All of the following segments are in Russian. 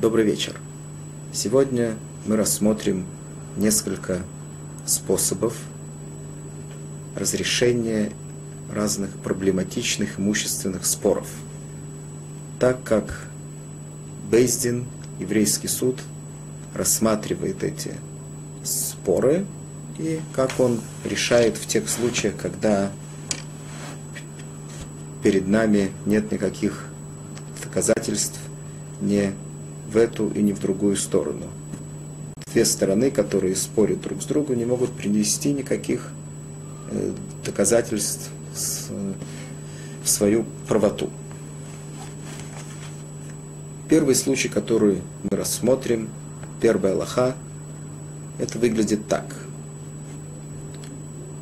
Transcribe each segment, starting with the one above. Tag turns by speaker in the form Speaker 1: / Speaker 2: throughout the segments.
Speaker 1: Добрый вечер. Сегодня мы рассмотрим несколько способов разрешения разных проблематичных имущественных споров. Так как Бейздин, еврейский суд, рассматривает эти споры и как он решает в тех случаях, когда перед нами нет никаких доказательств не в эту и не в другую сторону. Две стороны, которые спорят друг с другом, не могут принести никаких э, доказательств в свою правоту. Первый случай, который мы рассмотрим, первая лоха, это выглядит так.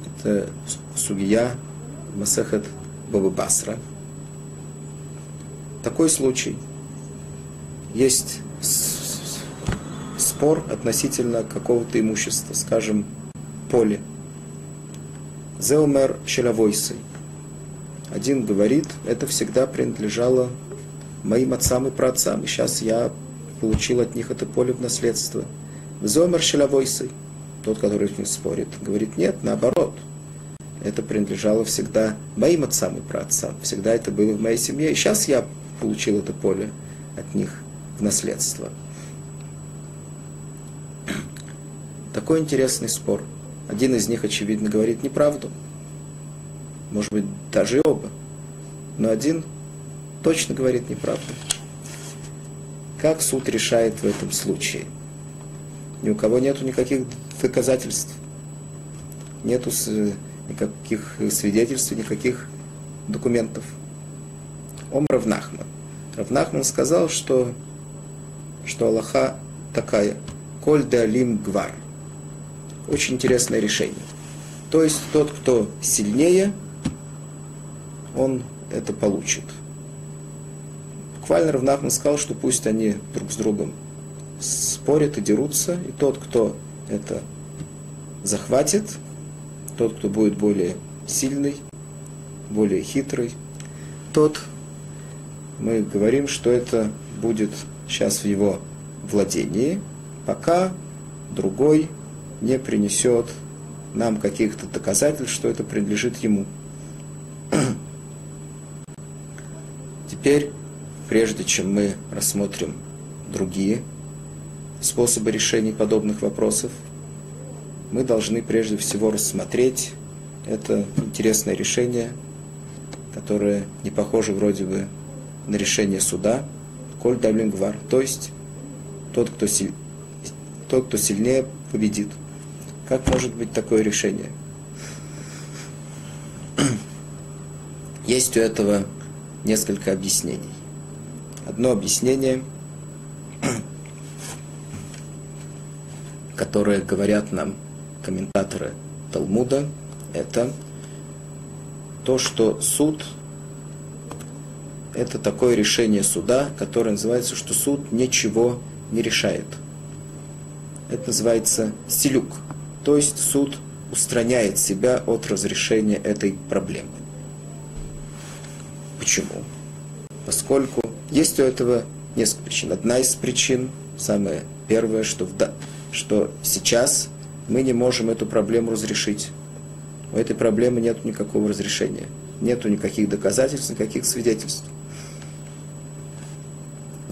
Speaker 1: Это сугия Масехет Баба Басра. Такой случай – есть спор относительно какого-то имущества, скажем, поле. Зеумер Шелавойсы. Один говорит, это всегда принадлежало моим отцам и праотцам, и сейчас я получил от них это поле в наследство. Зеумер Шелавойсы. Тот, который с ним спорит, говорит, нет, наоборот. Это принадлежало всегда моим отцам и праотцам. Всегда это было в моей семье, и сейчас я получил это поле от них в наследство. Такой интересный спор. Один из них, очевидно, говорит неправду. Может быть, даже оба. Но один точно говорит неправду. Как суд решает в этом случае? Ни у кого нету никаких доказательств. Нету никаких свидетельств, никаких документов. Ом Равнахман. Равнахман сказал, что что Аллаха такая. Коль де алим гвар. Очень интересное решение. То есть тот, кто сильнее, он это получит. Буквально Равнахман сказал, что пусть они друг с другом спорят и дерутся, и тот, кто это захватит, тот, кто будет более сильный, более хитрый, тот, мы говорим, что это будет сейчас в его владении, пока другой не принесет нам каких-то доказательств, что это принадлежит ему. Теперь, прежде чем мы рассмотрим другие способы решения подобных вопросов, мы должны прежде всего рассмотреть это интересное решение, которое не похоже вроде бы на решение суда – коль давлин гвар, то есть тот, кто, силь, тот, кто сильнее, победит. Как может быть такое решение? Есть у этого несколько объяснений. Одно объяснение, которое говорят нам комментаторы Талмуда, это то, что суд это такое решение суда, которое называется, что суд ничего не решает. Это называется селюк. То есть суд устраняет себя от разрешения этой проблемы. Почему? Поскольку есть у этого несколько причин. Одна из причин, самая первая, что, в, что сейчас мы не можем эту проблему разрешить. У этой проблемы нет никакого разрешения. Нету никаких доказательств, никаких свидетельств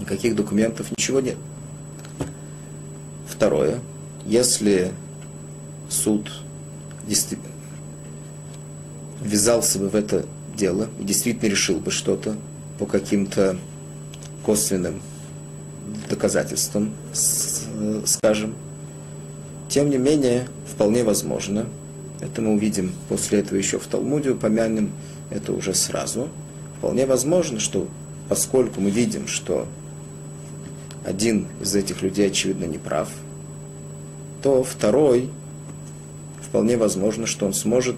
Speaker 1: никаких документов, ничего нет. Второе, если суд ввязался бы в это дело и действительно решил бы что-то по каким-то косвенным доказательствам, скажем, тем не менее, вполне возможно, это мы увидим после этого еще в Талмуде, упомянем это уже сразу, вполне возможно, что поскольку мы видим, что один из этих людей, очевидно, не прав, то второй, вполне возможно, что он сможет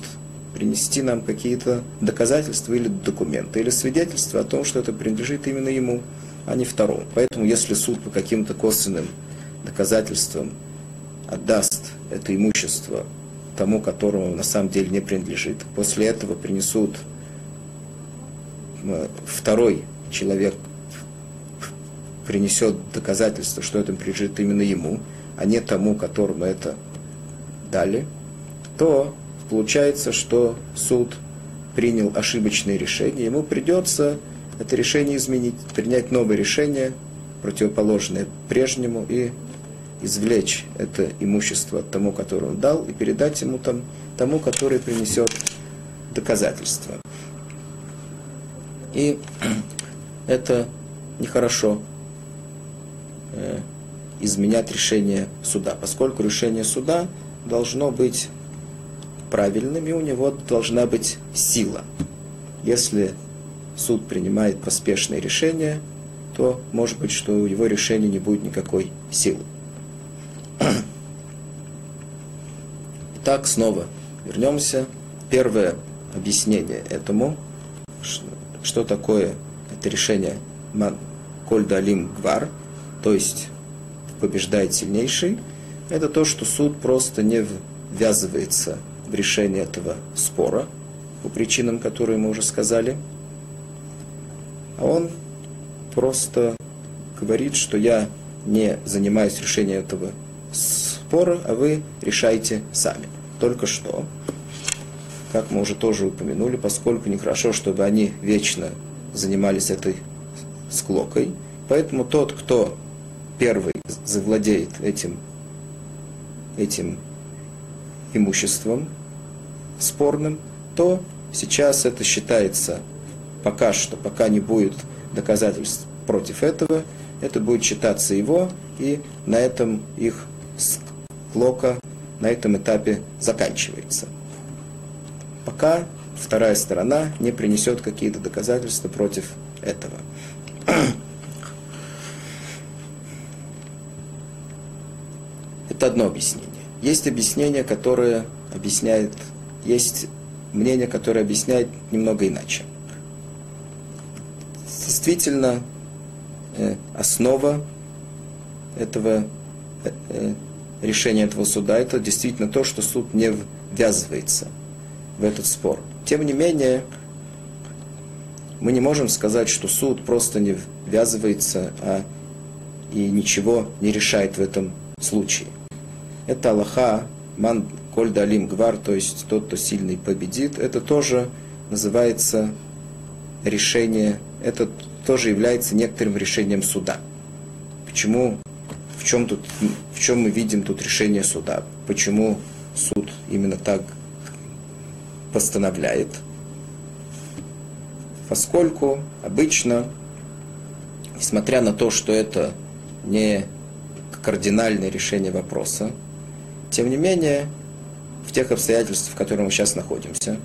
Speaker 1: принести нам какие-то доказательства или документы, или свидетельства о том, что это принадлежит именно ему, а не второму. Поэтому, если суд по каким-то косвенным доказательствам отдаст это имущество тому, которому на самом деле не принадлежит, после этого принесут второй человек принесет доказательство, что это принадлежит именно ему, а не тому, которому это дали, то получается, что суд принял ошибочное решение, ему придется это решение изменить, принять новое решение, противоположное прежнему, и извлечь это имущество тому, которое он дал, и передать ему там, тому, который принесет доказательства. И это нехорошо изменять решение суда, поскольку решение суда должно быть правильным, и у него должна быть сила. Если суд принимает поспешное решение, то может быть, что у его решения не будет никакой силы. Итак, снова вернемся. Первое объяснение этому, что такое это решение Коль Далим Гвар, то есть побеждает сильнейший, это то, что суд просто не ввязывается в решение этого спора по причинам, которые мы уже сказали, а он просто говорит, что я не занимаюсь решением этого спора, а вы решайте сами. Только что, как мы уже тоже упомянули, поскольку нехорошо, чтобы они вечно занимались этой склокой, поэтому тот, кто первый завладеет этим, этим имуществом спорным, то сейчас это считается пока что, пока не будет доказательств против этого, это будет считаться его, и на этом их склока на этом этапе заканчивается. Пока вторая сторона не принесет какие-то доказательства против этого. Это одно объяснение. Есть объяснение, которое объясняет, есть мнение, которое объясняет немного иначе. Действительно, э, основа этого э, э, решения этого суда, это действительно то, что суд не ввязывается в этот спор. Тем не менее, мы не можем сказать, что суд просто не ввязывается а и ничего не решает в этом случае. Это Аллаха, ман коль далим гвар, то есть тот, кто сильный победит, это тоже называется решение, это тоже является некоторым решением суда. Почему чем, тут, в чем мы видим тут решение суда? Почему суд именно так постановляет? Поскольку обычно, несмотря на то, что это не кардинальное решение вопроса, тем не менее, в тех обстоятельствах, в которых мы сейчас находимся,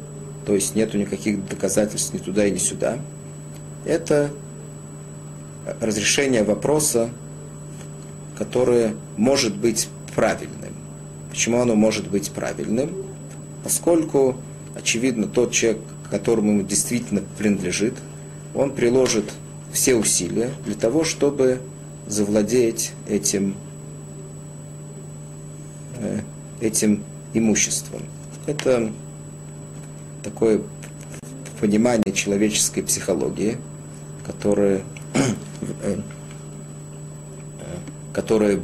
Speaker 1: то есть нету никаких доказательств ни туда и ни сюда, это разрешение вопроса которое может быть правильным. Почему оно может быть правильным? Поскольку, очевидно, тот человек, которому ему действительно принадлежит, он приложит все усилия для того, чтобы завладеть этим, этим имуществом. Это такое понимание человеческой психологии, которое э, которое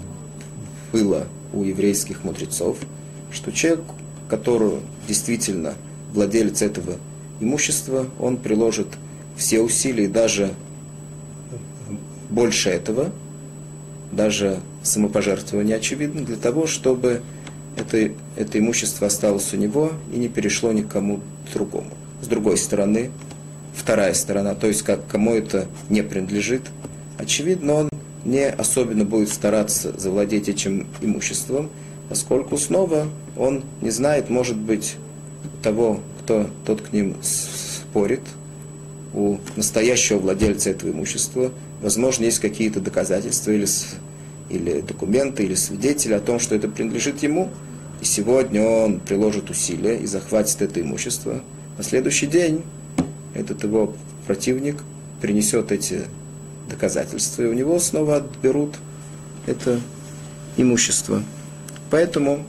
Speaker 1: было у еврейских мудрецов, что человек, который действительно владелец этого имущества, он приложит все усилия, даже больше этого, даже самопожертвование очевидно, для того, чтобы это, это имущество осталось у него и не перешло никому другому. С другой стороны, вторая сторона, то есть как кому это не принадлежит, очевидно, он не особенно будет стараться завладеть этим имуществом, поскольку снова он не знает, может быть, того, кто тот к ним спорит, у настоящего владельца этого имущества, возможно, есть какие-то доказательства или, или документы, или свидетели о том, что это принадлежит ему, и сегодня он приложит усилия и захватит это имущество. На следующий день этот его противник принесет эти доказательства, и у него снова отберут это имущество. Поэтому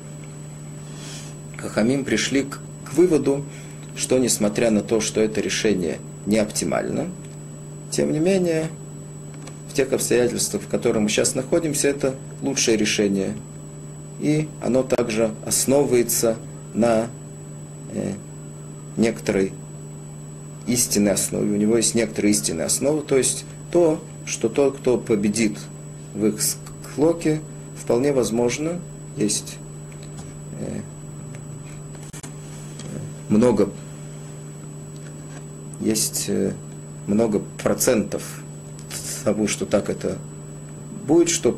Speaker 1: Хахамим пришли к, к выводу, что несмотря на то, что это решение не оптимально, тем не менее, тех обстоятельствах, в которых мы сейчас находимся, это лучшее решение. И оно также основывается на э, некоторой истинной основе. У него есть некоторые истинные основы, то есть то, что тот, кто победит в их склоке, вполне возможно, есть э, много есть э, много процентов того, что так это будет, что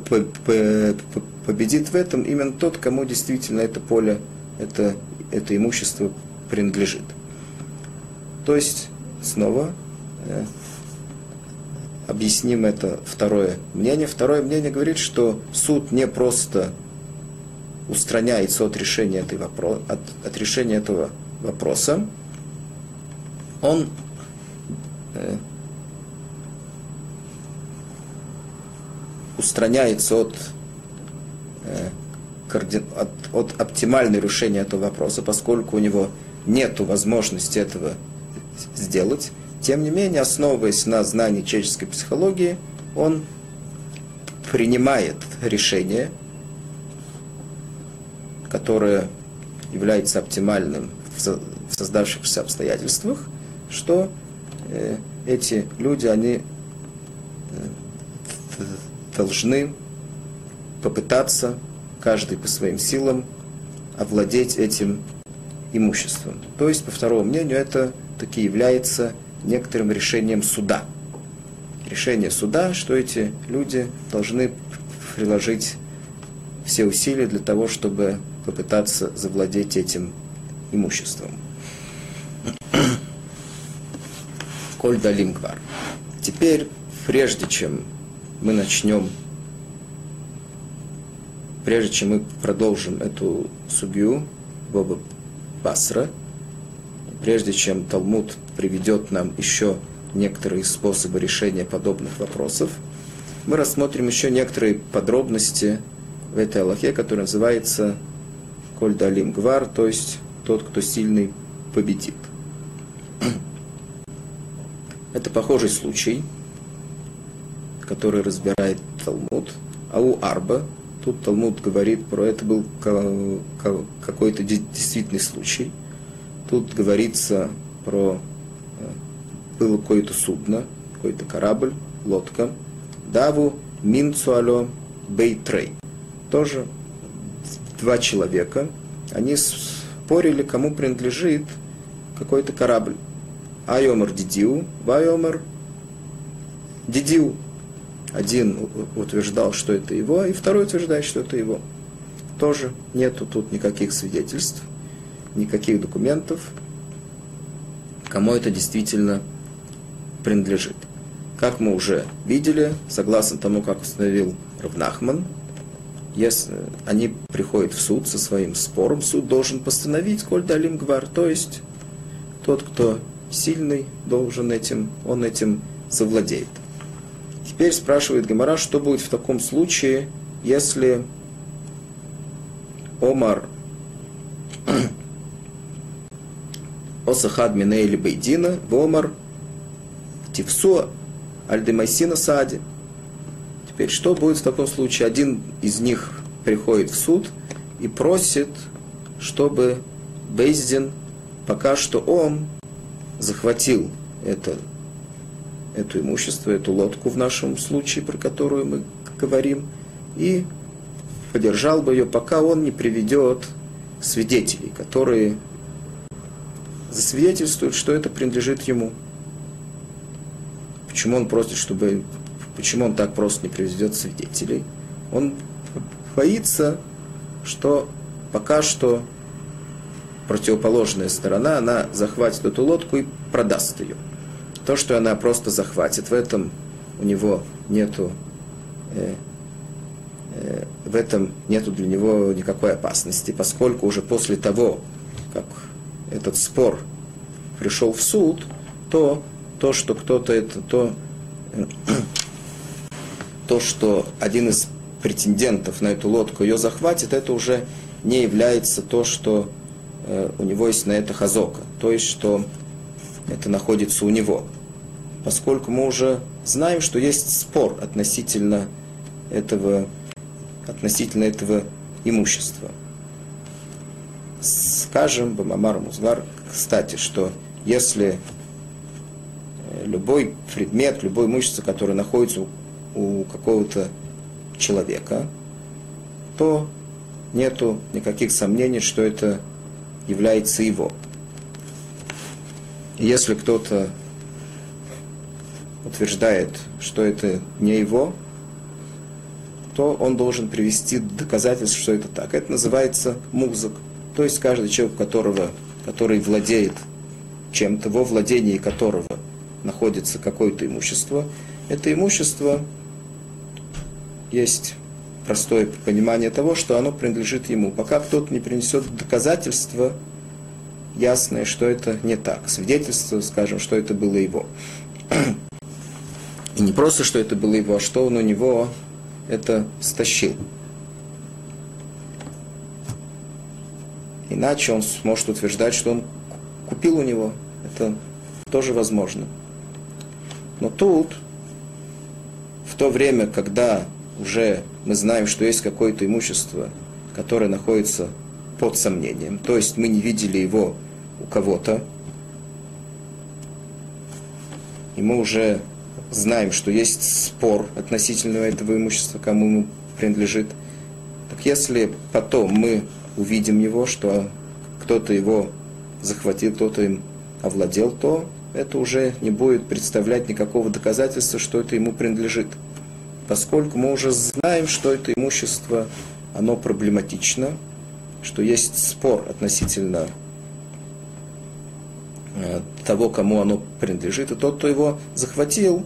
Speaker 1: победит в этом именно тот, кому действительно это поле, это, это имущество принадлежит. То есть, снова э, объясним это второе мнение. Второе мнение говорит, что суд не просто устраняется от решения, этой вопро... от, от решения этого вопроса, он э, устраняется от, э, от, от оптимального решения этого вопроса, поскольку у него нет возможности этого сделать. Тем не менее, основываясь на знании человеческой психологии, он принимает решение, которое является оптимальным в создавшихся обстоятельствах, что э, эти люди, они должны попытаться, каждый по своим силам, овладеть этим имуществом. То есть, по второму мнению, это таки является некоторым решением суда. Решение суда, что эти люди должны приложить все усилия для того, чтобы попытаться завладеть этим имуществом. Коль далим гвар. Теперь, прежде чем мы начнем, прежде чем мы продолжим эту судью Боба Басра, прежде чем Талмуд приведет нам еще некоторые способы решения подобных вопросов, мы рассмотрим еще некоторые подробности в этой Аллахе, которая называется Коль Далим Гвар, то есть тот, кто сильный, победит. Это похожий случай, который разбирает Талмуд. А у Арба, тут Талмуд говорит про это был какой-то действительный случай. Тут говорится про э, было какое-то судно, какой-то корабль, лодка. Даву Минцуало Бейтрей. Тоже два человека. Они спорили, кому принадлежит какой-то корабль. Айомар Дидиу, Вайомар Дидиу. Один утверждал, что это его, и второй утверждает, что это его. Тоже нету тут никаких свидетельств, никаких документов, кому это действительно принадлежит. Как мы уже видели, согласно тому, как установил Равнахман, если они приходят в суд со своим спором, суд должен постановить коль далим гвар, то есть тот, кто сильный, должен этим, он этим завладеет. Теперь спрашивает Гемора, что будет в таком случае, если Омар Осахад Минейли Бейдина, Омар Тивсу Альдемайсина Сади – Теперь, что будет в таком случае? Один из них приходит в суд и просит, чтобы Бейздин, пока что он захватил это, это имущество, эту лодку в нашем случае, про которую мы говорим, и подержал бы ее, пока он не приведет свидетелей, которые засвидетельствуют, что это принадлежит ему. Почему он просит, чтобы Почему он так просто не приведет свидетелей? Он боится, что пока что противоположная сторона, она захватит эту лодку и продаст ее. То, что она просто захватит, в этом у него нету, э, э, в этом нету для него никакой опасности, поскольку уже после того, как этот спор пришел в суд, то то, что кто-то это, то то, что один из претендентов на эту лодку ее захватит, это уже не является то, что э, у него есть на это хазока, то есть, что это находится у него. Поскольку мы уже знаем, что есть спор относительно этого, относительно этого имущества. Скажем, Бамамар Музгар, кстати, что если э, любой предмет, любое имущество, которое находится у, какого-то человека, то нету никаких сомнений, что это является его. Если кто-то утверждает, что это не его, то он должен привести доказательство, что это так. Это называется музык. То есть каждый человек, которого, который владеет чем-то, во владении которого находится какое-то имущество, это имущество есть простое понимание того, что оно принадлежит ему. Пока кто-то не принесет доказательства, ясное, что это не так. Свидетельство, скажем, что это было его. И не просто, что это было его, а что он у него это стащил. Иначе он сможет утверждать, что он купил у него. Это тоже возможно. Но тут, в то время, когда уже мы знаем, что есть какое-то имущество, которое находится под сомнением, то есть мы не видели его у кого-то, и мы уже знаем, что есть спор относительно этого имущества, кому ему принадлежит, так если потом мы увидим его, что кто-то его захватил, кто-то им овладел, то это уже не будет представлять никакого доказательства, что это ему принадлежит. Поскольку мы уже знаем, что это имущество, оно проблематично, что есть спор относительно э, того, кому оно принадлежит, и тот, кто его захватил,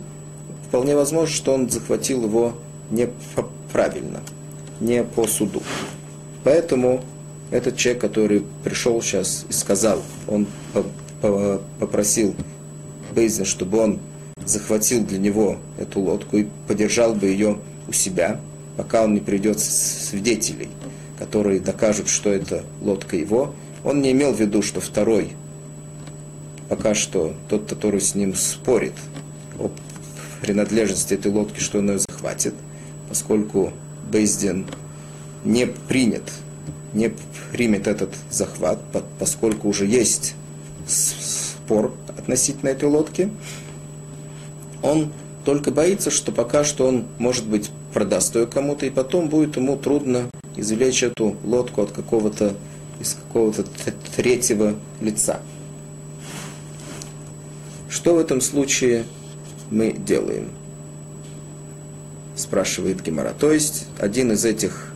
Speaker 1: вполне возможно, что он захватил его неправильно, не по суду. Поэтому этот человек, который пришел сейчас и сказал, он попросил Бейзен, чтобы он захватил для него эту лодку и подержал бы ее у себя, пока он не придет свидетелей, которые докажут, что это лодка его. Он не имел в виду, что второй, пока что тот, который с ним спорит о принадлежности этой лодки, что он ее захватит, поскольку Бейздин не принят, не примет этот захват, поскольку уже есть спор относительно этой лодки, он только боится, что пока что он, может быть, продаст ее кому-то, и потом будет ему трудно извлечь эту лодку от какого-то из какого-то третьего лица. Что в этом случае мы делаем? Спрашивает Гемора. То есть один из этих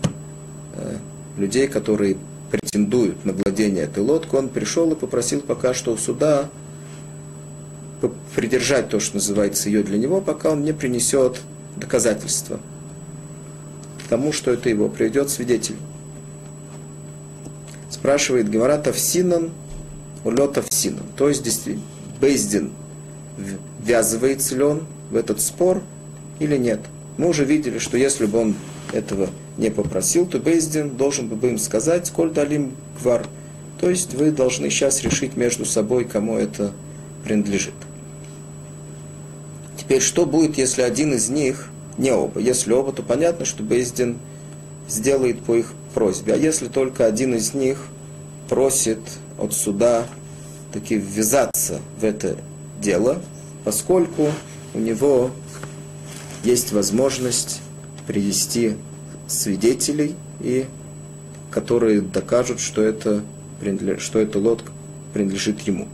Speaker 1: э, людей, которые претендуют на владение этой лодкой, он пришел и попросил пока что у суда придержать то, что называется ее для него, пока он не принесет доказательства тому, что это его, приведет свидетель. Спрашивает Гемора Тавсинан, улет Тавсинан. То есть, действительно, Бейздин ввязывается ли он в этот спор или нет. Мы уже видели, что если бы он этого не попросил, то Бейздин должен бы им сказать, сколь далим гвар. То есть вы должны сейчас решить между собой, кому это принадлежит. Теперь, что будет, если один из них, не оба, если оба, то понятно, что Бейздин сделает по их просьбе. А если только один из них просит от суда таки ввязаться в это дело, поскольку у него есть возможность привести свидетелей, и, которые докажут, что это, что эта лодка принадлежит ему.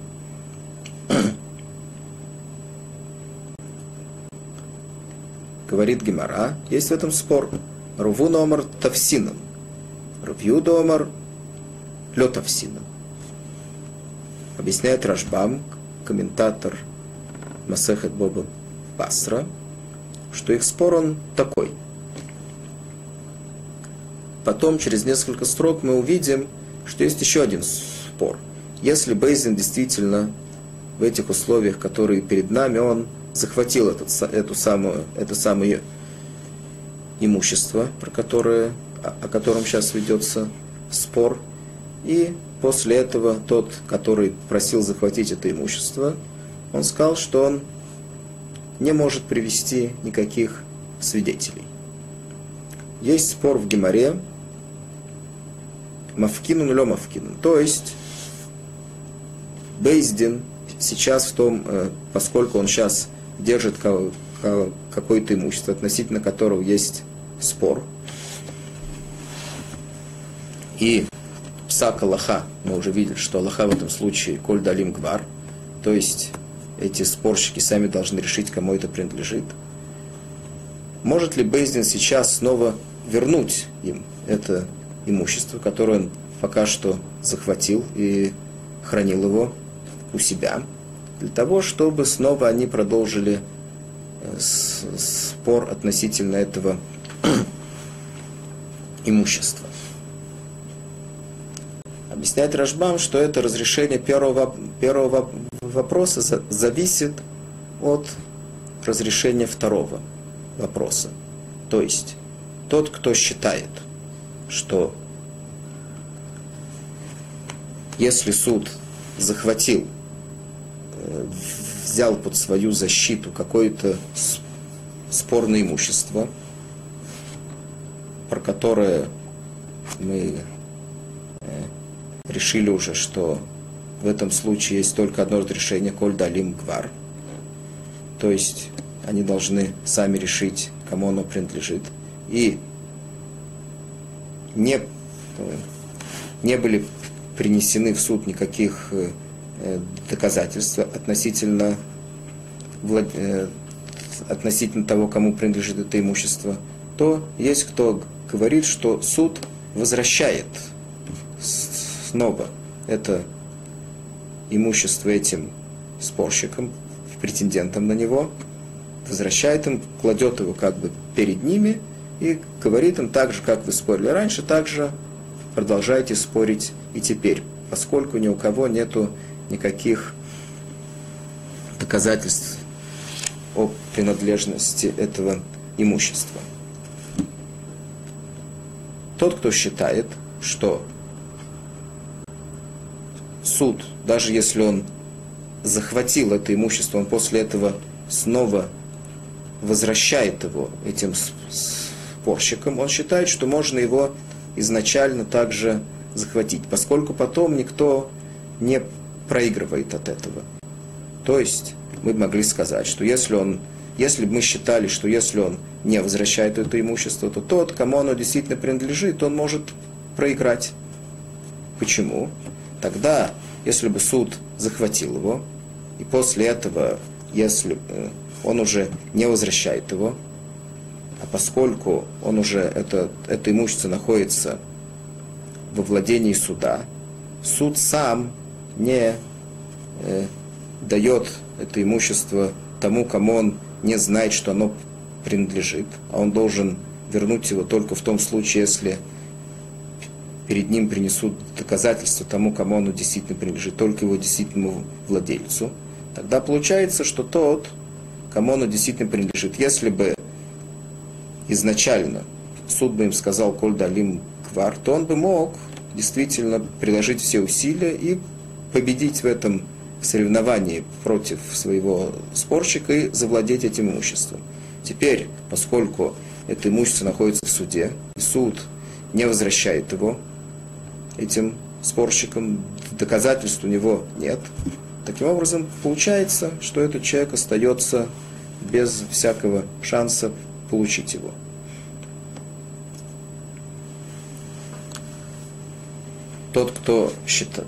Speaker 1: Говорит Гемара, есть в этом спор. Руву номер тавсинан. Рувью домар летавсинан. Объясняет Рашбам, комментатор Масехет Боба Басра, что их спор он такой. Потом, через несколько строк, мы увидим, что есть еще один спор. Если Бейзин действительно в этих условиях, которые перед нами, он захватил этот, эту самую, это самое имущество, про которое, о котором сейчас ведется спор, и после этого тот, который просил захватить это имущество, он сказал, что он не может привести никаких свидетелей. Есть спор в Геморе, Мавкину нулё Мавкину. То есть Бейздин сейчас в том, э, поскольку он сейчас держит какое-то имущество, относительно которого есть спор, и псак Аллаха, мы уже видели, что Аллаха в этом случае коль далим гвар, то есть эти спорщики сами должны решить, кому это принадлежит. Может ли Бейздин сейчас снова вернуть им это имущество, которое он пока что захватил и хранил его у себя, для того, чтобы снова они продолжили э, спор относительно этого имущества. Объясняет Рашбам, что это разрешение первого, первого вопроса зависит от разрешения второго вопроса. То есть тот, кто считает, что если суд захватил, взял под свою защиту какое-то спорное имущество, про которое мы э, решили уже, что в этом случае есть только одно разрешение, коль далим гвар. То есть они должны сами решить, кому оно принадлежит. И не, не были принесены в суд никаких э, доказательств относительно, э, относительно того, кому принадлежит это имущество, то есть кто говорит, что суд возвращает снова это имущество этим спорщикам, претендентам на него, возвращает им, кладет его как бы перед ними и говорит им так же, как вы спорили раньше, так же продолжайте спорить и теперь, поскольку ни у кого нету никаких доказательств о принадлежности этого имущества. Тот, кто считает, что суд, даже если он захватил это имущество, он после этого снова возвращает его этим спорщикам, он считает, что можно его изначально также захватить, поскольку потом никто не проигрывает от этого. То есть мы могли сказать, что если он, если бы мы считали, что если он не возвращает это имущество, то тот, кому оно действительно принадлежит, он может проиграть. Почему? Тогда, если бы суд захватил его, и после этого, если э, он уже не возвращает его, а поскольку он уже, это, это имущество находится во владении суда, суд сам не э, дает это имущество тому, кому он не знает, что оно принадлежит, а он должен вернуть его только в том случае, если перед ним принесут доказательства тому, кому оно действительно принадлежит, только его действительному владельцу, тогда получается, что тот, кому оно действительно принадлежит, если бы изначально суд бы им сказал «Коль далим квар», то он бы мог действительно приложить все усилия и победить в этом соревновании против своего спорщика и завладеть этим имуществом. Теперь, поскольку это имущество находится в суде, и суд не возвращает его этим спорщикам, доказательств у него нет, таким образом получается, что этот человек остается без всякого шанса получить его. Тот, кто считает...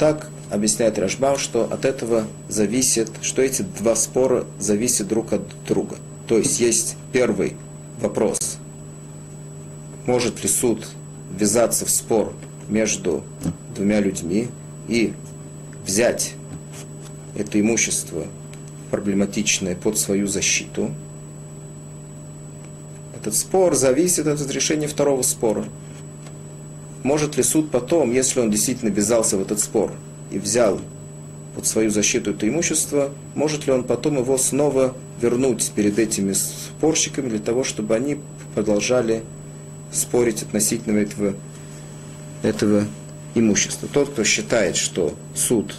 Speaker 1: Так объясняет Рашбам, что от этого зависит, что эти два спора зависят друг от друга. То есть есть первый вопрос, может ли суд ввязаться в спор между двумя людьми и взять это имущество проблематичное под свою защиту. Этот спор зависит от разрешения второго спора. Может ли суд потом, если он действительно ввязался в этот спор и взял под свою защиту это имущество, может ли он потом его снова вернуть перед этими спорщиками для того, чтобы они продолжали спорить относительно этого, этого имущества. Тот, кто считает, что суд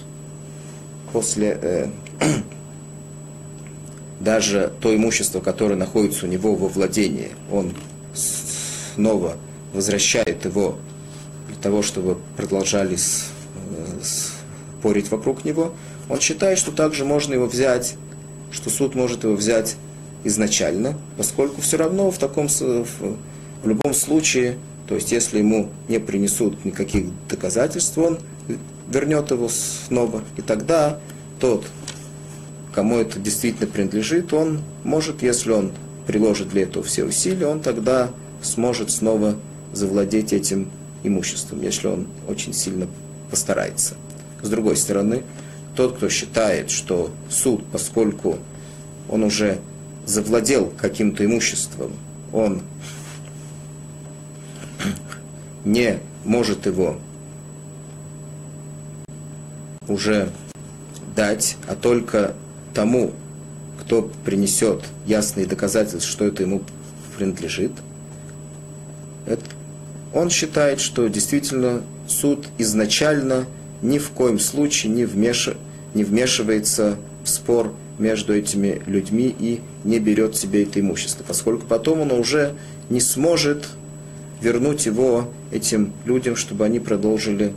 Speaker 1: после э, даже то имущество, которое находится у него во владении, он снова возвращает его того, чтобы продолжали спорить вокруг него, он считает, что также можно его взять, что суд может его взять изначально, поскольку все равно в таком в любом случае, то есть если ему не принесут никаких доказательств, он вернет его снова. И тогда тот, кому это действительно принадлежит, он может, если он приложит для этого все усилия, он тогда сможет снова завладеть этим имуществом, если он очень сильно постарается. С другой стороны, тот, кто считает, что суд, поскольку он уже завладел каким-то имуществом, он не может его уже дать, а только тому, кто принесет ясные доказательства, что это ему принадлежит, это, он считает, что действительно суд изначально ни в коем случае не, вмеш... не вмешивается в спор между этими людьми и не берет себе это имущество, поскольку потом он уже не сможет вернуть его этим людям, чтобы они продолжили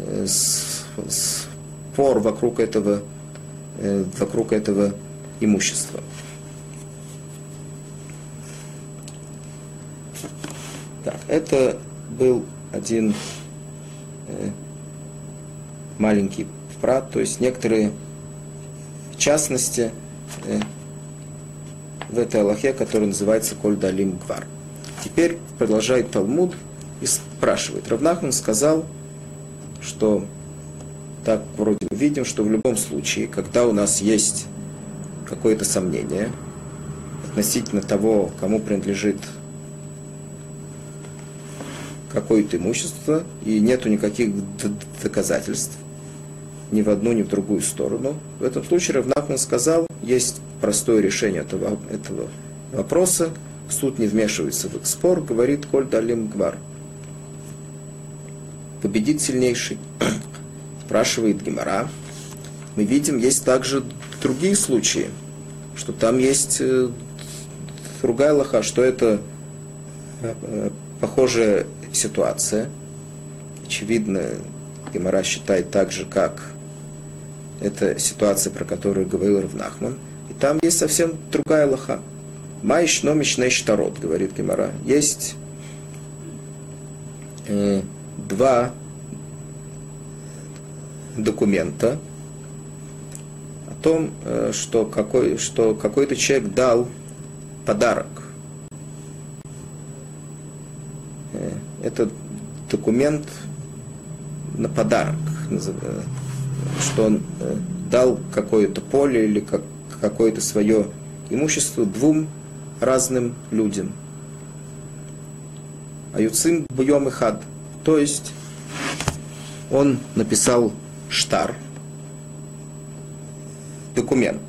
Speaker 1: э, спор вокруг этого, э, вокруг этого имущества. Это был один э, маленький прат, то есть некоторые частности э, в этой Аллахе, которая называется Коль Далим Гвар. Теперь продолжает Талмуд и спрашивает. Равнахман сказал, что так вроде видим, что в любом случае, когда у нас есть какое-то сомнение относительно того, кому принадлежит какое-то имущество, и нету никаких доказательств ни в одну, ни в другую сторону. В этом случае Равнахман сказал, есть простое решение этого, этого вопроса, суд не вмешивается в их спор, говорит Коль Далим Гвар. Победит сильнейший. Спрашивает Гимара. Мы видим, есть также другие случаи, что там есть э, другая лоха, что это э, похожая ситуация. Очевидно, Гимара считает так же, как эта ситуация, про которую говорил Равнахман. И там есть совсем другая лоха. Майш номичный штарот, говорит Гимара. Есть э, два документа о том, э, что, какой, что какой-то человек дал подарок. Э, это документ на подарок, э, что он э, дал какое-то поле или как, какое-то свое имущество двум разным людям. Аюцим буем и хад. То есть он написал штар, документ.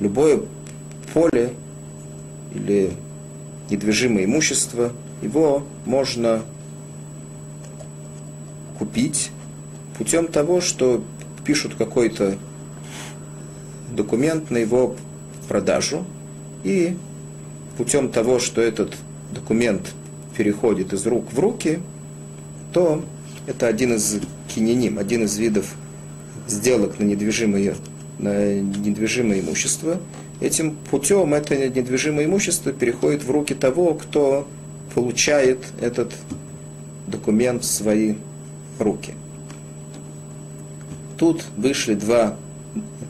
Speaker 1: Любое поле или недвижимое имущество, его можно купить путем того, что пишут какой-то документ на его продажу, и путем того, что этот документ переходит из рук в руки, то это один из киненим, один из видов сделок на недвижимое, недвижимое имущество. Этим путем это недвижимое имущество переходит в руки того, кто получает этот документ в свои руки тут вышли два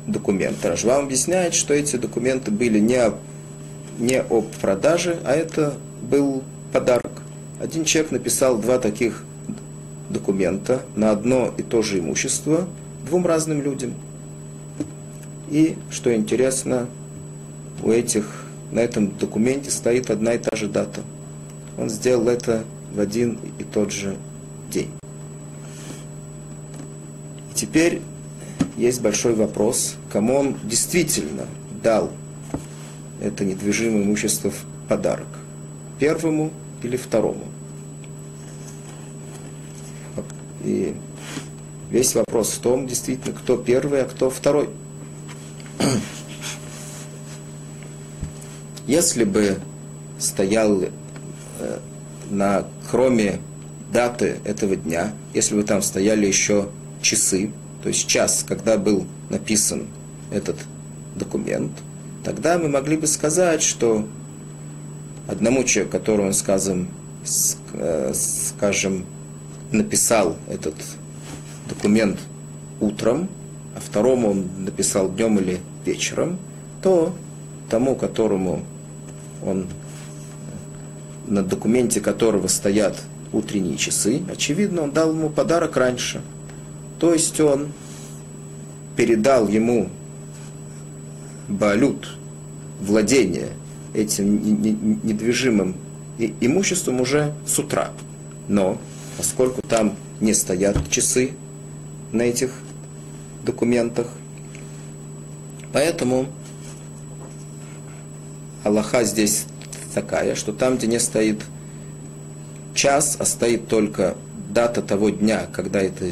Speaker 1: документа. Ражвам объясняет, что эти документы были не, о, не о продаже, а это был подарок. Один человек написал два таких документа на одно и то же имущество двум разным людям. И, что интересно, у этих, на этом документе стоит одна и та же дата. Он сделал это в один и тот же день. Теперь есть большой вопрос, кому он действительно дал это недвижимое имущество в подарок. Первому или второму. И весь вопрос в том, действительно, кто первый, а кто второй. Если бы стоял э, на, кроме даты этого дня, если бы там стояли еще часы, то есть час, когда был написан этот документ, тогда мы могли бы сказать, что одному человеку, которому скажем, э, скажем, написал этот документ утром, а второму он написал днем или вечером, то тому, которому он на документе которого стоят утренние часы, очевидно, он дал ему подарок раньше. То есть он передал ему балют, владение этим недвижимым имуществом уже с утра. Но поскольку там не стоят часы на этих документах, поэтому Аллаха здесь такая, что там, где не стоит час, а стоит только дата того дня, когда, это,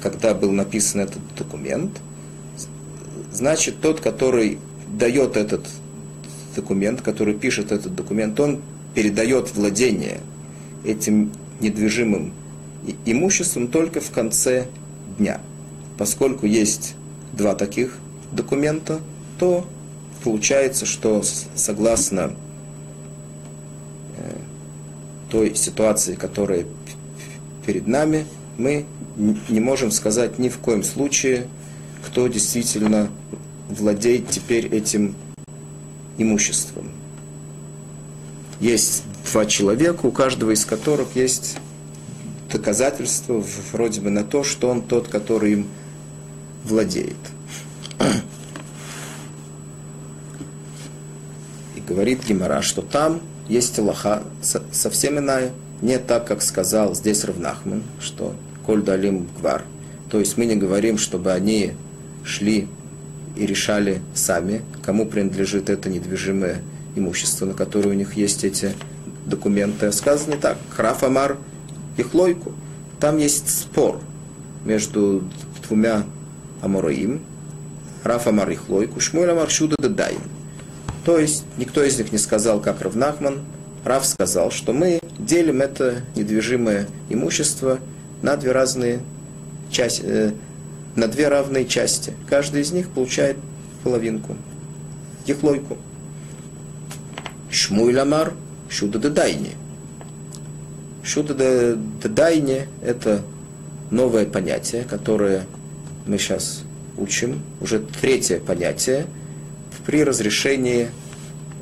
Speaker 1: когда был написан этот документ, значит, тот, который дает этот документ, который пишет этот документ, он передает владение этим недвижимым имуществом только в конце дня. Поскольку есть два таких документа, то получается, что согласно э, той ситуации, которая перед нами, мы не можем сказать ни в коем случае, кто действительно владеет теперь этим имуществом. Есть два человека, у каждого из которых есть доказательства вроде бы на то, что он тот, который им владеет. И говорит Гимара, что там есть Аллаха совсем иная, не так, как сказал здесь Равнахман, что Коль Далим Гвар. То есть мы не говорим, чтобы они шли и решали сами, кому принадлежит это недвижимое имущество, на которое у них есть эти документы. А сказано так. Храф Амар и Хлойку. Там есть спор между двумя Амураим. Храф Амар и Хлойку. Шмуэль Амар. То есть никто из них не сказал, как Равнахман. Рав сказал, что мы делим это недвижимое имущество на две разные части, э, на две равные части. Каждый из них получает половинку. Ехлойку. Шмуй ламар, шуда дедайни. Шуда дедайни – это новое понятие, которое мы сейчас учим, уже третье понятие при разрешении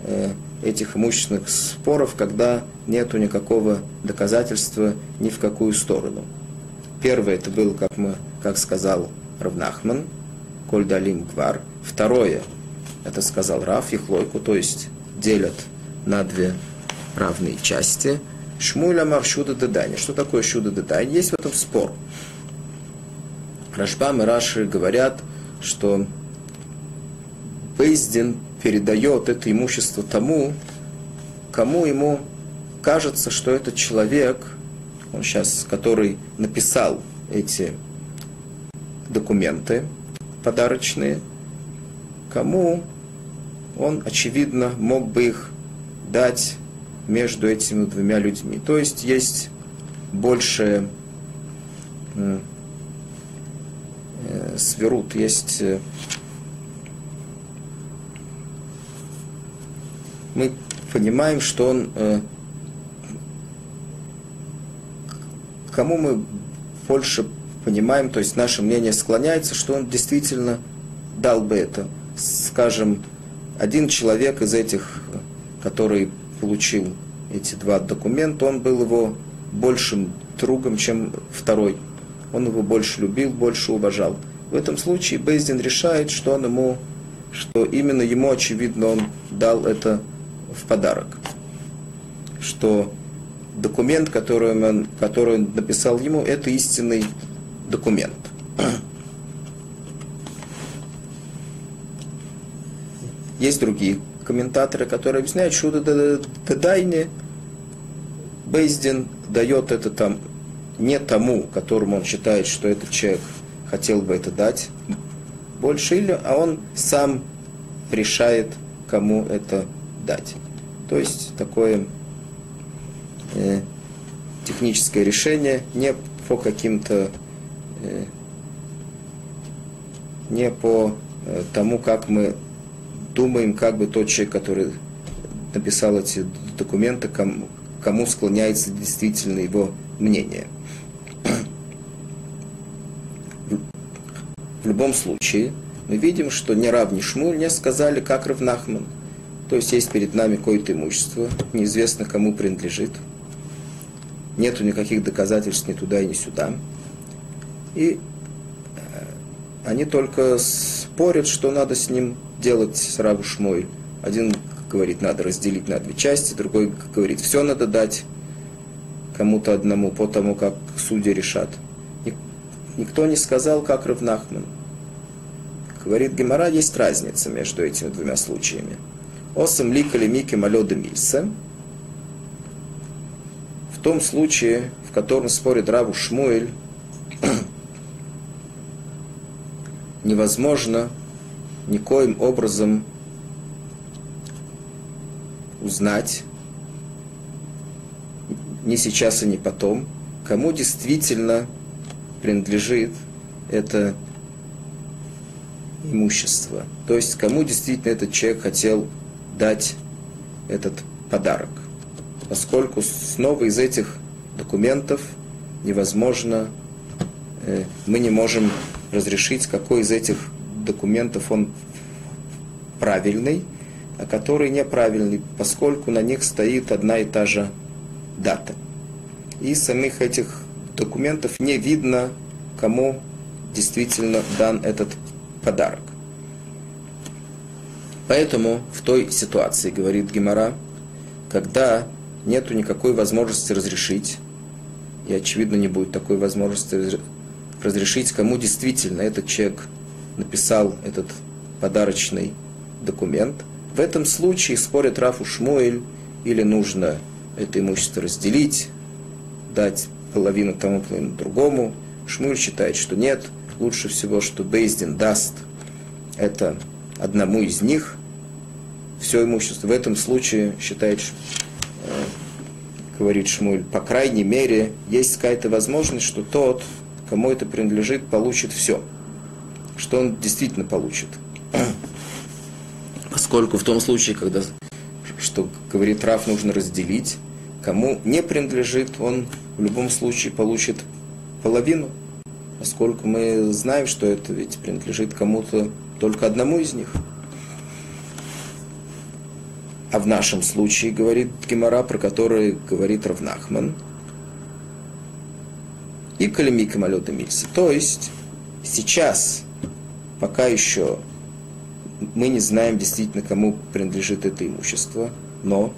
Speaker 1: э, этих имущественных споров, когда нет никакого доказательства ни в какую сторону. Первое это было, как, мы, как сказал Равнахман, Коль Гвар. Второе, это сказал Рав, Ихлойку, то есть делят на две равные части. Шмуля Маршуда Дедани. Что такое Шуда Дедани? Есть в этом спор. Рашбам и Раши говорят, что Бейздин передает это имущество тому, кому ему кажется, что этот человек, он сейчас, который написал эти документы подарочные, кому он, очевидно, мог бы их дать между этими двумя людьми. То есть есть больше сверут, есть э, мы понимаем, что он э, кому мы больше понимаем, то есть наше мнение склоняется, что он действительно дал бы это. Скажем, один человек из этих, который получил эти два документа, он был его большим другом, чем второй. Он его больше любил, больше уважал. В этом случае Бейздин решает, что он ему, что именно ему, очевидно, он дал это в подарок. Что документ, который он, который он написал ему, это истинный документ. Есть другие комментаторы, которые объясняют, что Дедайне Бейздин дает это там не тому, которому он считает, что этот человек хотел бы это дать, больше или, а он сам решает, кому это дать. То есть такое э, техническое решение не по каким-то э, не по э, тому, как мы думаем, как бы тот человек, который написал эти документы, кому, кому склоняется действительно его мнение. В любом случае, мы видим, что ни Рав, Шмуль не сказали, как Равнахман. То есть есть перед нами какое-то имущество, неизвестно кому принадлежит. Нету никаких доказательств ни туда и ни сюда. И э, они только спорят, что надо с ним делать с Раву Шмой. Один говорит, надо разделить на две части, другой говорит, все надо дать кому-то одному по тому, как судьи решат. Никто не сказал, как Равнахман. Говорит Гемора, есть разница между этими двумя случаями. Осам ликали мики малёда мильса. В том случае, в котором спорит Раву Шмуэль, невозможно никоим образом узнать, ни сейчас и ни потом, кому действительно принадлежит это имущество. То есть кому действительно этот человек хотел дать этот подарок. Поскольку снова из этих документов невозможно, э, мы не можем разрешить, какой из этих документов он правильный, а который неправильный, поскольку на них стоит одна и та же дата. И самих этих документов не видно, кому действительно дан этот подарок. Поэтому в той ситуации, говорит Гимара, когда нету никакой возможности разрешить, и очевидно не будет такой возможности разрешить, кому действительно этот человек написал этот подарочный документ. В этом случае спорит Рафу Шмуэль, или нужно это имущество разделить, дать половину тому, половину другому. Шмуль считает, что нет. Лучше всего, что Бейздин даст это одному из них все имущество. В этом случае считает, э, говорит Шмуль, по крайней мере, есть какая-то возможность, что тот, кому это принадлежит, получит все. Что он действительно получит. Поскольку в том случае, когда, что говорит Раф, нужно разделить, кому не принадлежит, он в любом случае получит половину, поскольку мы знаем, что это ведь принадлежит кому-то только одному из них. А в нашем случае, говорит Гемора, про который говорит Равнахман, и Калимика Малета Мильса. То есть сейчас, пока еще мы не знаем действительно, кому принадлежит это имущество, но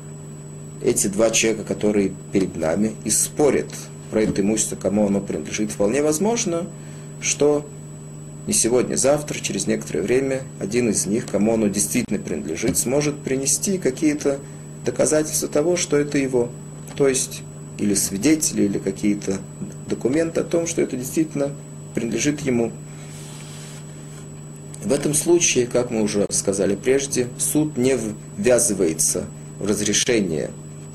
Speaker 1: эти два человека, которые перед нами, и спорят про это имущество, кому оно принадлежит, вполне возможно, что не сегодня, завтра, через некоторое время, один из них, кому оно действительно принадлежит, сможет принести какие-то доказательства того, что это его. То есть, или свидетели, или какие-то документы о том, что это действительно принадлежит ему. В этом случае, как мы уже сказали прежде, суд не ввязывается в разрешение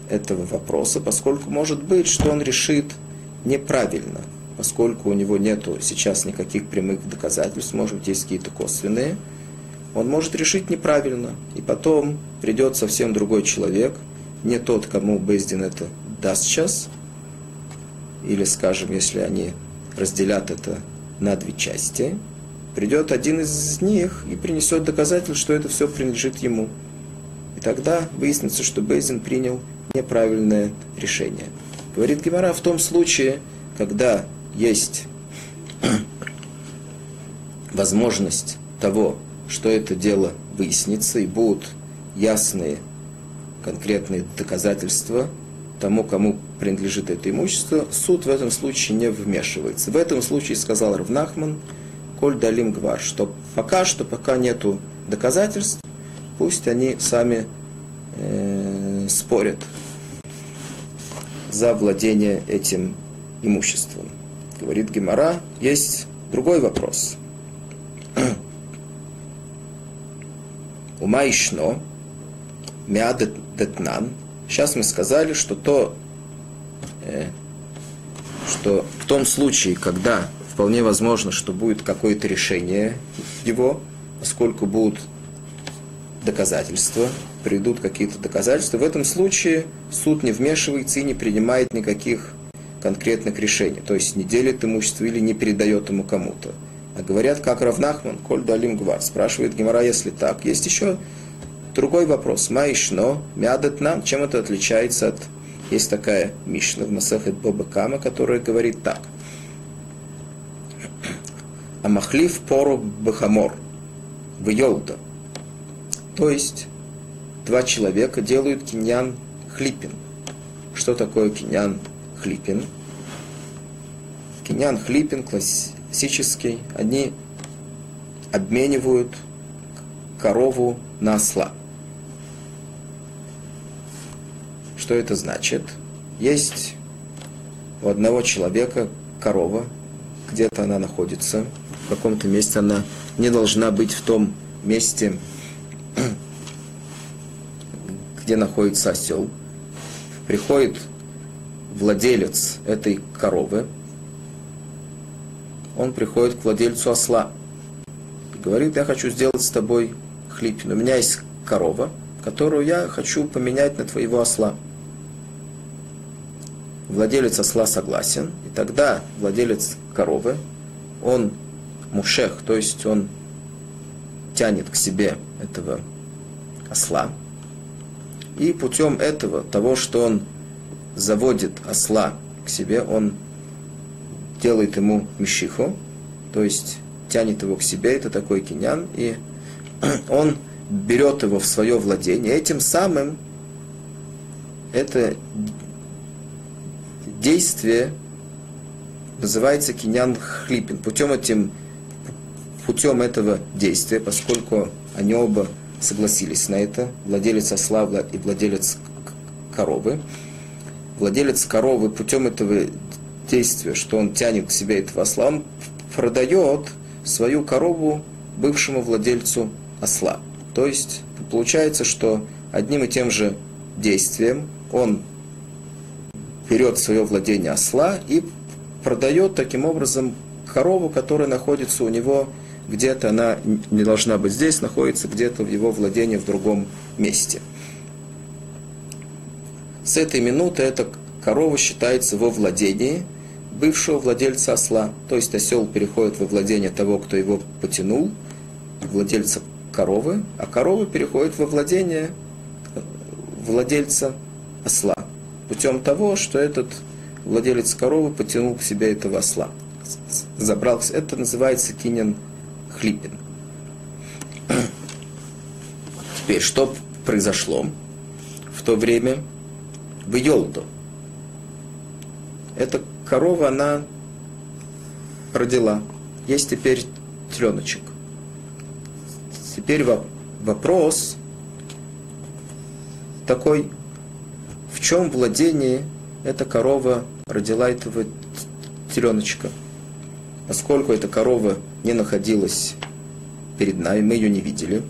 Speaker 1: этого вопроса, поскольку может быть, что он решит неправильно – поскольку у него нет сейчас никаких прямых доказательств, может быть, есть какие-то косвенные, он может решить неправильно, и потом придет совсем другой человек, не тот, кому Бездин это даст сейчас, или, скажем, если они разделят это на две части, придет один из них и принесет доказательство, что это все принадлежит ему. Тогда выяснится, что Бездин принял неправильное решение. Говорит Гемора в том случае, когда есть возможность того, что это дело выяснится и будут ясные конкретные доказательства тому, кому принадлежит это имущество, суд в этом случае не вмешивается. В этом случае сказал Равнахман, Коль Далим Гвар, что пока что, пока нету доказательств, пусть они сами э, спорят за владение этим имуществом. Говорит Гемора, есть другой вопрос. Ума ишно, детнан. Сейчас мы сказали, что то, э, что в том случае, когда вполне возможно, что будет какое-то решение его, поскольку будут доказательства, придут какие-то доказательства, в этом случае суд не вмешивается и не принимает никаких конкретных решений, то есть не делит имущество или не передает ему кому-то. А говорят, как Равнахман, Коль Далим Гвар, спрашивает Гемора, если так. Есть еще другой вопрос. Маишно, мядет нам, чем это отличается от... Есть такая Мишна в Масахет Боба Кама, которая говорит так. Амахлив пору бахамор в Йолда. То есть два человека делают киньян хлипин. Что такое киньян хлипин? Киньян хлипин классический. Они обменивают корову на осла. Что это значит? Есть у одного человека корова, где-то она находится, в каком-то месте она не должна быть в том месте, где находится осел. Приходит владелец этой коровы, он приходит к владельцу осла и говорит, я хочу сделать с тобой хлипин. У меня есть корова, которую я хочу поменять на твоего осла. Владелец осла согласен, и тогда владелец коровы, он мушех, то есть он тянет к себе этого осла. И путем этого, того, что он заводит осла к себе, он делает ему мишиху, то есть тянет его к себе, это такой кинян, и он берет его в свое владение, этим самым это действие называется кинян хлипин. Путем этим путем этого действия, поскольку они оба согласились на это, владелец осла и владелец коровы, владелец коровы путем этого действия, что он тянет к себе этого осла, он продает свою корову бывшему владельцу осла. То есть получается, что одним и тем же действием он берет свое владение осла и продает таким образом корову, которая находится у него где-то она не должна быть здесь, находится где-то в его владении в другом месте. С этой минуты эта корова считается во владении бывшего владельца осла. То есть осел переходит во владение того, кто его потянул, владельца коровы, а корова переходит во владение владельца осла. Путем того, что этот владелец коровы потянул к себе этого осла. Забрал, это называется кинен Хлипин. Теперь, что произошло в то время в Йолду? Эта корова, она родила. Есть теперь теленочек. Теперь вопрос такой, в чем владение эта корова родила этого теленочка? Поскольку эта корова не находилась перед нами, мы ее не видели.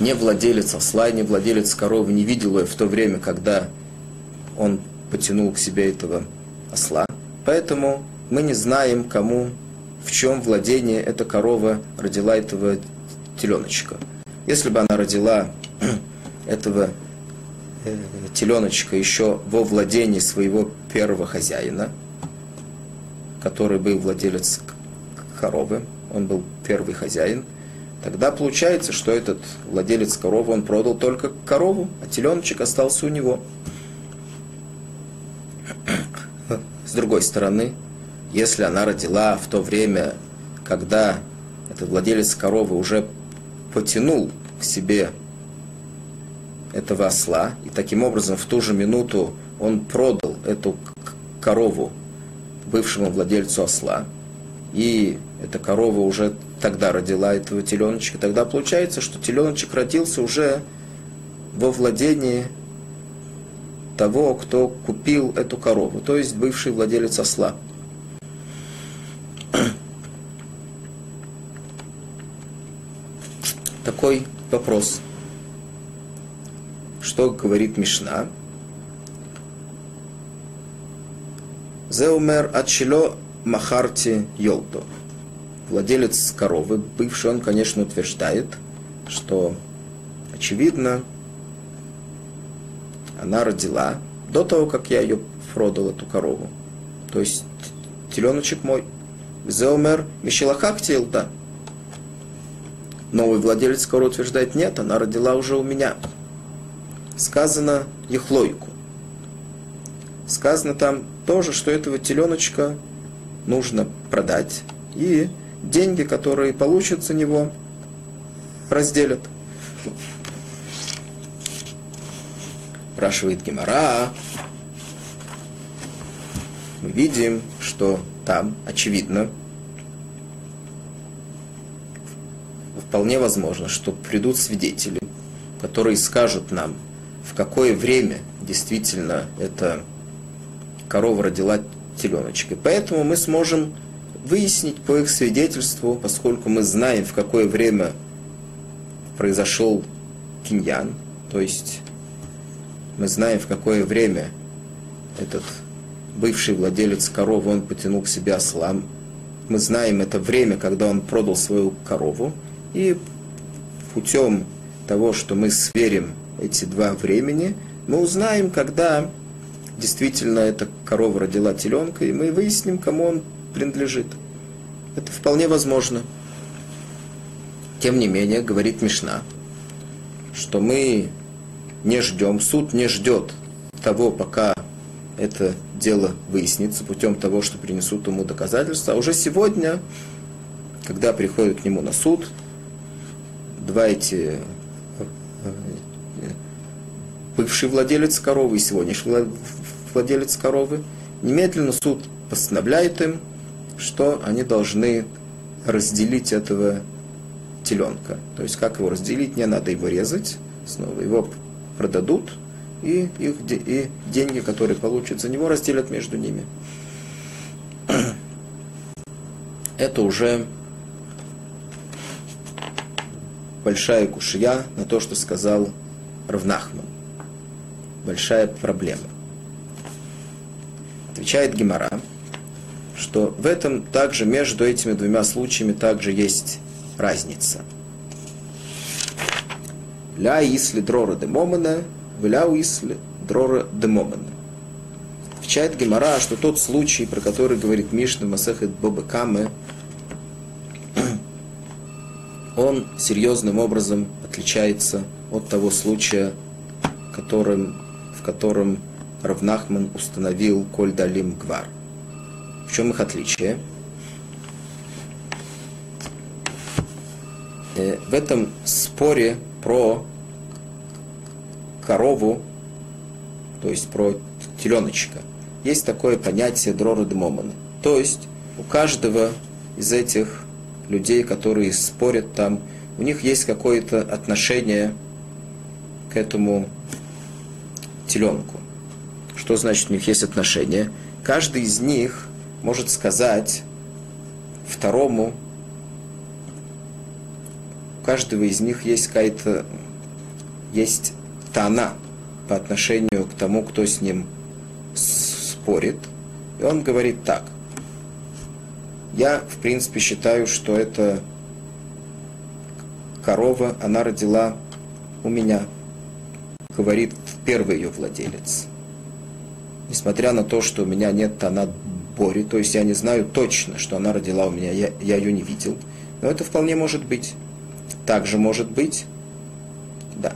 Speaker 1: Не владелец осла, не владелец коровы не видел ее в то время, когда он потянул к себе этого осла. Поэтому мы не знаем, кому, в чем владение эта корова родила этого теленочка. Если бы она родила этого э, теленочка еще во владении своего первого хозяина, который был владелец коровы, он был первый хозяин, тогда получается, что этот владелец коровы, он продал только корову, а теленочек остался у него. С другой стороны, если она родила в то время, когда этот владелец коровы уже потянул к себе этого осла, и таким образом в ту же минуту он продал эту корову бывшему владельцу осла, и эта корова уже тогда родила этого теленочка, тогда получается, что теленочек родился уже во владении того, кто купил эту корову, то есть бывший владелец осла. Такой вопрос. Что говорит Мишна? Зеумер отчело махарти йолдо. Владелец коровы, бывший, он, конечно, утверждает, что, очевидно, она родила до того, как я ее продал, эту корову. То есть теленочек мой. Зеумер Мишелахак да. Новый владелец коровы утверждает, нет, она родила уже у меня. Сказано Ехлойку. Сказано там тоже, что этого теленочка нужно продать. И деньги, которые получат за него, разделят. Спрашивает Гемора. Мы видим, что там, очевидно, вполне возможно, что придут свидетели, которые скажут нам, в какое время действительно эта корова родила теленочка. Поэтому мы сможем выяснить по их свидетельству, поскольку мы знаем, в какое время произошел киньян, то есть мы знаем, в какое время этот бывший владелец коровы, он потянул к себе осла. Мы знаем это время, когда он продал свою корову. И путем того, что мы сверим эти два времени, мы узнаем, когда действительно эта корова родила теленка, и мы выясним, кому он принадлежит. Это вполне возможно. Тем не менее, говорит Мишна, что мы не ждем, суд не ждет того, пока это дело выяснится путем того, что принесут ему доказательства. А уже сегодня, когда приходят к нему на суд, два эти бывший владелец коровы и сегодняшний владелец коровы, немедленно суд постановляет им, что они должны разделить этого теленка. То есть как его разделить, не надо его резать, снова его продадут, и, их, и деньги, которые получат за него, разделят между ними. Это уже большая кушья на то, что сказал Равнахман. Большая проблема. Отвечает Гемора, что в этом также между этими двумя случаями также есть разница. Ля исли дрора де момена, ля исли дрора де момена. Отвечает Гемора, что тот случай, про который говорит Мишна Масехет Боба Каме, он серьезным образом отличается от того случая, которым, в котором Равнахман установил Коль Далим Гвар. В чем их отличие? Э, в этом споре про корову, то есть про теленочка, есть такое понятие дрора демомана. То есть у каждого из этих людей, которые спорят там, у них есть какое-то отношение к этому теленку. Что значит у них есть отношение? Каждый из них может сказать второму, у каждого из них есть какая-то, есть тона по отношению к тому, кто с ним спорит. И он говорит так. Я, в принципе, считаю, что это корова, она родила у меня, говорит первый ее владелец. Несмотря на то, что у меня нет тона Бори, то есть я не знаю точно, что она родила у меня, я, я ее не видел. Но это вполне может быть. Также может быть, да.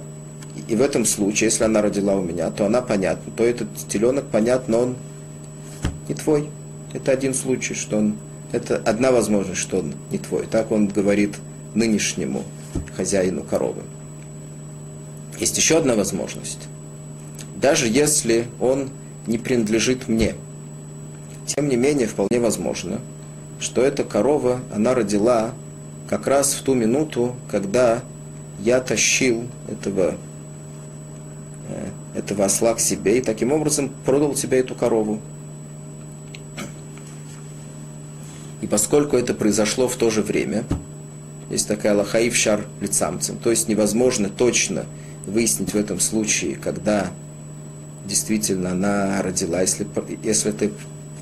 Speaker 1: И, и в этом случае, если она родила у меня, то она понятна, то этот теленок, понятно, он не твой. Это один случай, что он, это одна возможность, что он не твой. Так он говорит нынешнему хозяину коровы. Есть еще одна возможность. Даже если он не принадлежит мне – тем не менее, вполне возможно, что эта корова, она родила как раз в ту минуту, когда я тащил этого э, этого осла к себе и таким образом продал тебе эту корову. И поскольку это произошло в то же время, есть такая лахаив шар лицамцем, то есть невозможно точно выяснить в этом случае, когда действительно она родила, если, если это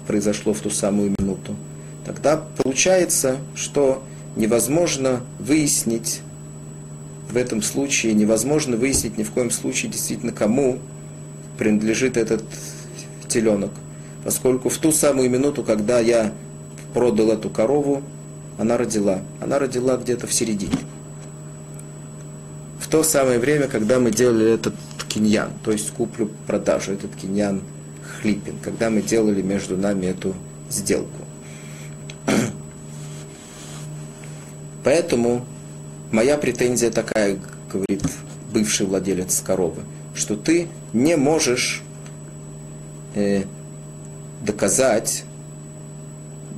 Speaker 1: произошло в ту самую минуту, тогда получается, что невозможно выяснить в этом случае, невозможно выяснить ни в коем случае действительно, кому принадлежит этот теленок. Поскольку в ту самую минуту, когда я продал эту корову, она родила. Она родила где-то в середине. В то самое время, когда мы делали этот киньян, то есть куплю-продажу, этот киньян хлипин, когда мы делали между нами эту сделку. Поэтому моя претензия такая, говорит бывший владелец коровы, что ты не можешь э, доказать,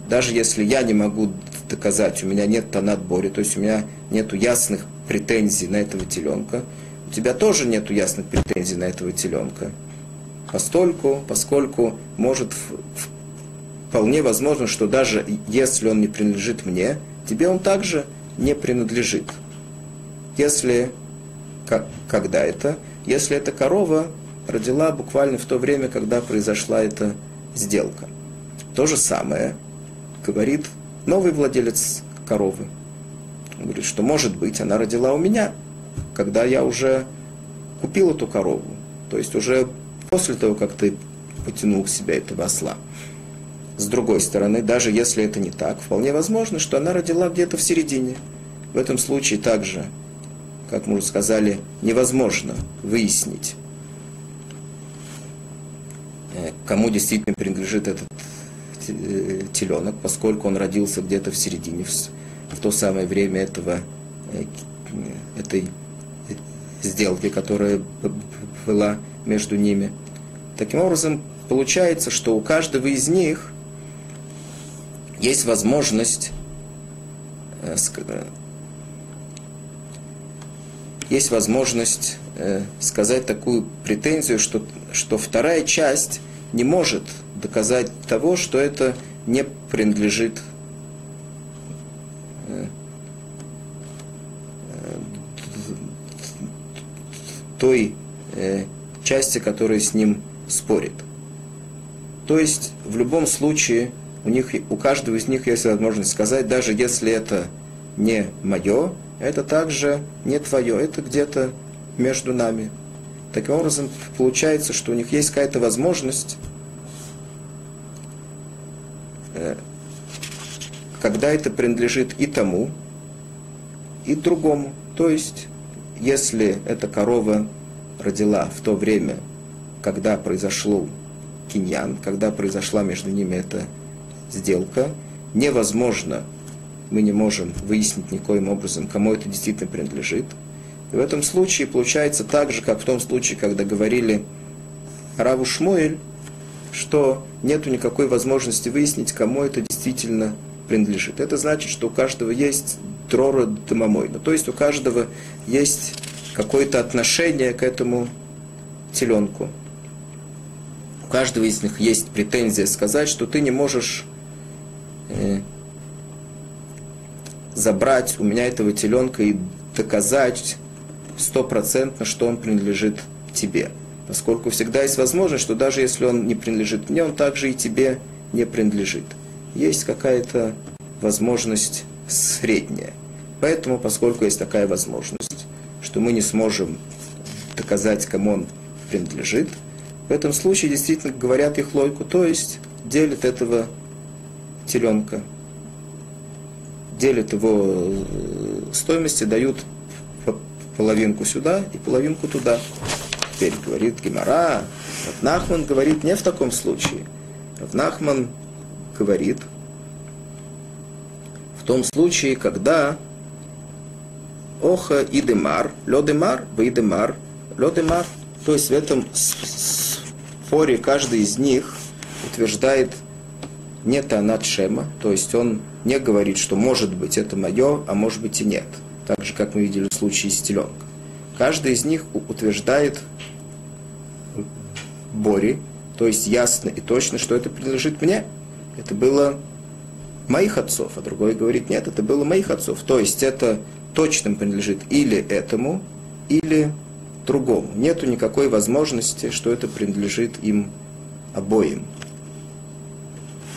Speaker 1: даже если я не могу доказать, у меня нет тонат-бори, то есть у меня нет ясных претензий на этого теленка, тебя тоже нет ясных претензий на этого теленка. Постольку, поскольку может вполне возможно, что даже если он не принадлежит мне, тебе он также не принадлежит. Если, как, когда это? Если эта корова родила буквально в то время, когда произошла эта сделка. То же самое говорит новый владелец коровы. Он говорит, что может быть, она родила у меня, когда я уже купил эту корову. То есть уже после того, как ты потянул к себе этого осла. С другой стороны, даже если это не так, вполне возможно, что она родила где-то в середине. В этом случае также, как мы уже сказали, невозможно выяснить, э, кому действительно принадлежит этот э, теленок, поскольку он родился где-то в середине, в то самое время этого, э, этой сделки, которая была между ними. Таким образом, получается, что у каждого из них есть возможность э, э, есть возможность э, сказать такую претензию, что, что вторая часть не может доказать того, что это не принадлежит той части, которая с ним спорит. То есть в любом случае у, них, у каждого из них есть возможность сказать, даже если это не мое, это также не твое, это где-то между нами. Таким образом, получается, что у них есть какая-то возможность, э, когда это принадлежит и тому, и другому. То есть, если эта корова родила в то время, когда произошло киньян, когда произошла между ними эта сделка, невозможно, мы не можем выяснить никоим образом, кому это действительно принадлежит. И в этом случае получается так же, как в том случае, когда говорили Раву Шмуэль, что нет никакой возможности выяснить, кому это действительно принадлежит. Это значит, что у каждого есть трора домомойна, то есть у каждого есть какое-то отношение к этому теленку каждого из них есть претензия сказать, что ты не можешь э, забрать у меня этого теленка и доказать стопроцентно, что он принадлежит тебе. Поскольку всегда есть возможность, что даже если он не принадлежит мне, он также и тебе не принадлежит. Есть какая-то возможность средняя. Поэтому, поскольку есть такая возможность, что мы не сможем доказать, кому он принадлежит, в этом случае действительно говорят их лойку, то есть делят этого теленка, делят его э, стоимости, дают половинку сюда и половинку туда. Теперь говорит Гемора, Нахман говорит не в таком случае. Нахман говорит в том случае, когда Оха и Демар, Ледемар, Бейдемар, Ледемар, то есть в этом споре каждый из них утверждает не Танат Шема, то есть он не говорит, что может быть это мое, а может быть и нет. Так же, как мы видели в случае с теленком. Каждый из них утверждает Бори, то есть ясно и точно, что это принадлежит мне. Это было моих отцов, а другой говорит, нет, это было моих отцов. То есть это точно принадлежит или этому, или другому. Нету никакой возможности, что это принадлежит им обоим.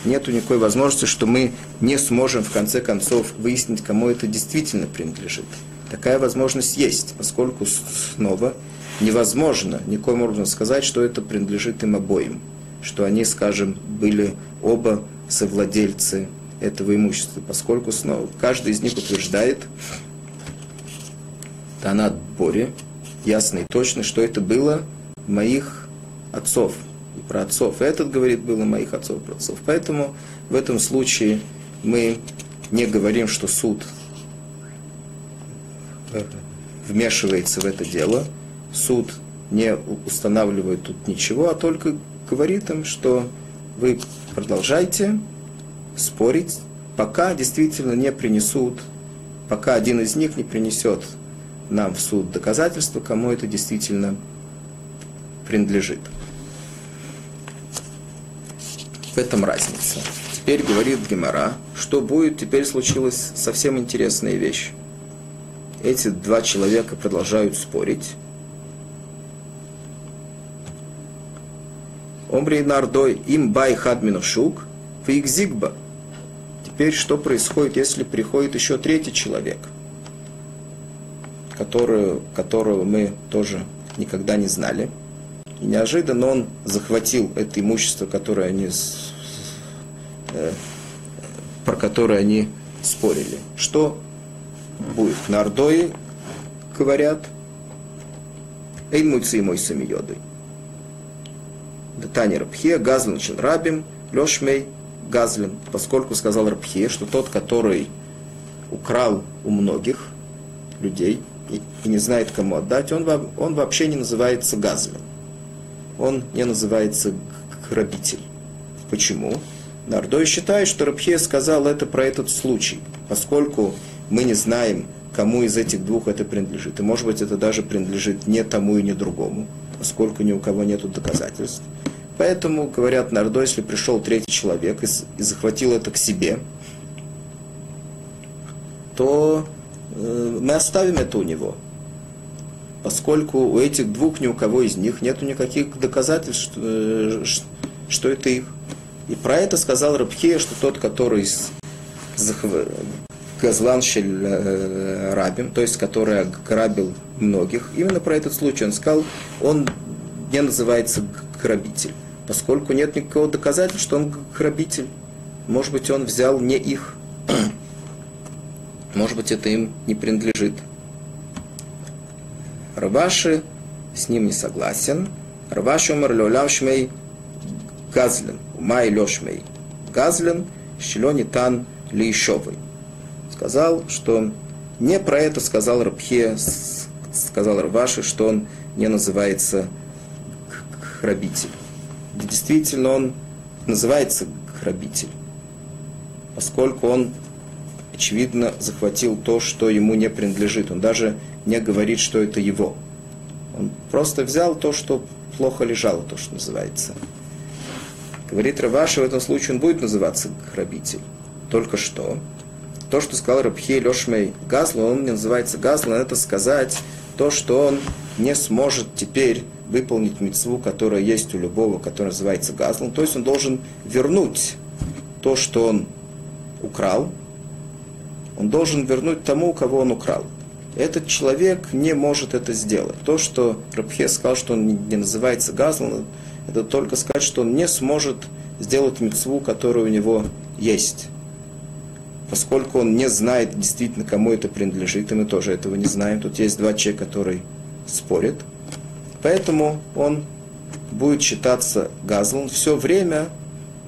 Speaker 1: Нету никакой возможности, что мы не сможем в конце концов выяснить, кому это действительно принадлежит. Такая возможность есть, поскольку снова невозможно никоим образом сказать, что это принадлежит им обоим, что они, скажем, были оба совладельцы этого имущества, поскольку снова каждый из них утверждает, Танат Бори, ясно и точно, что это было моих отцов и про отцов. Этот говорит, было моих отцов и про отцов. Поэтому в этом случае мы не говорим, что суд вмешивается в это дело. Суд не устанавливает тут ничего, а только говорит им, что вы продолжайте спорить, пока действительно не принесут, пока один из них не принесет нам в суд доказательства, кому это действительно принадлежит. В этом разница. Теперь говорит Гемора, что будет, теперь случилась совсем интересная вещь. Эти два человека продолжают спорить. Омри нардой им бай хадмину шук, фейкзигба. Теперь что происходит, если приходит еще третий человек – которую, которого мы тоже никогда не знали. И неожиданно он захватил это имущество, которое они, э, про которое они спорили. Что будет? На Ордое говорят, Эйн муйцы мой самиёдой. Тани Рабхе, Газлин Рабим, Лешмей Газлин, поскольку сказал Рабхе, что тот, который украл у многих людей, и, и не знает, кому отдать, он, он вообще не называется газлем. Он не называется грабитель. Почему? Нардой считает, что Рабхе сказал это про этот случай, поскольку мы не знаем, кому из этих двух это принадлежит. И может быть это даже принадлежит не тому и не другому, поскольку ни у кого нет доказательств. Поэтому, говорят Нардо, если пришел третий человек и, захватил это к себе, то Э, мы оставим это у него. Поскольку у этих двух ни у кого из них нет никаких доказательств, что, э, что это их. И про это сказал Рабхе, что тот, который Газланшель э, то есть который ограбил многих, именно про этот случай он сказал, он не называется грабитель, поскольку нет никакого доказательства, что он грабитель. Может быть, он взял не их. Может быть, это им не принадлежит. Рабаши с ним не согласен. Рабаши умер шмей газлен. Умай лешмей газлен. Щелони тан лейшовый. Сказал, что не про это сказал Рабхе, сказал Рабаши, что он не называется храбитель. Действительно, он называется храбитель, поскольку он очевидно, захватил то, что ему не принадлежит. Он даже не говорит, что это его. Он просто взял то, что плохо лежало, то, что называется. Говорит Раваша, в этом случае он будет называться грабитель. Только что. То, что сказал Рабхи Лешмей Газлу, он не называется Газлу, это сказать то, что он не сможет теперь выполнить мецву, которая есть у любого, который называется Газлом. То есть он должен вернуть то, что он украл, он должен вернуть тому, кого он украл. Этот человек не может это сделать. То, что Рабхе сказал, что он не называется Газлан, это только сказать, что он не сможет сделать мецву, которая у него есть. Поскольку он не знает действительно, кому это принадлежит, и мы тоже этого не знаем. Тут есть два человека, которые спорят. Поэтому он будет считаться Газлан все время,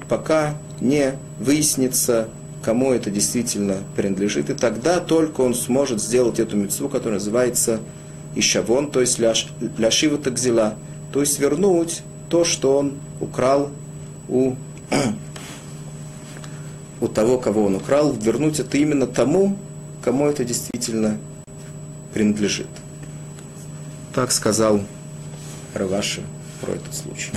Speaker 1: пока не выяснится кому это действительно принадлежит, и тогда только он сможет сделать эту мецву, которая называется Ишавон, то есть ляшива такзила, то есть вернуть то, что он украл у, у того, кого он украл, вернуть это именно тому, кому это действительно принадлежит. Так сказал Раваши про этот случай.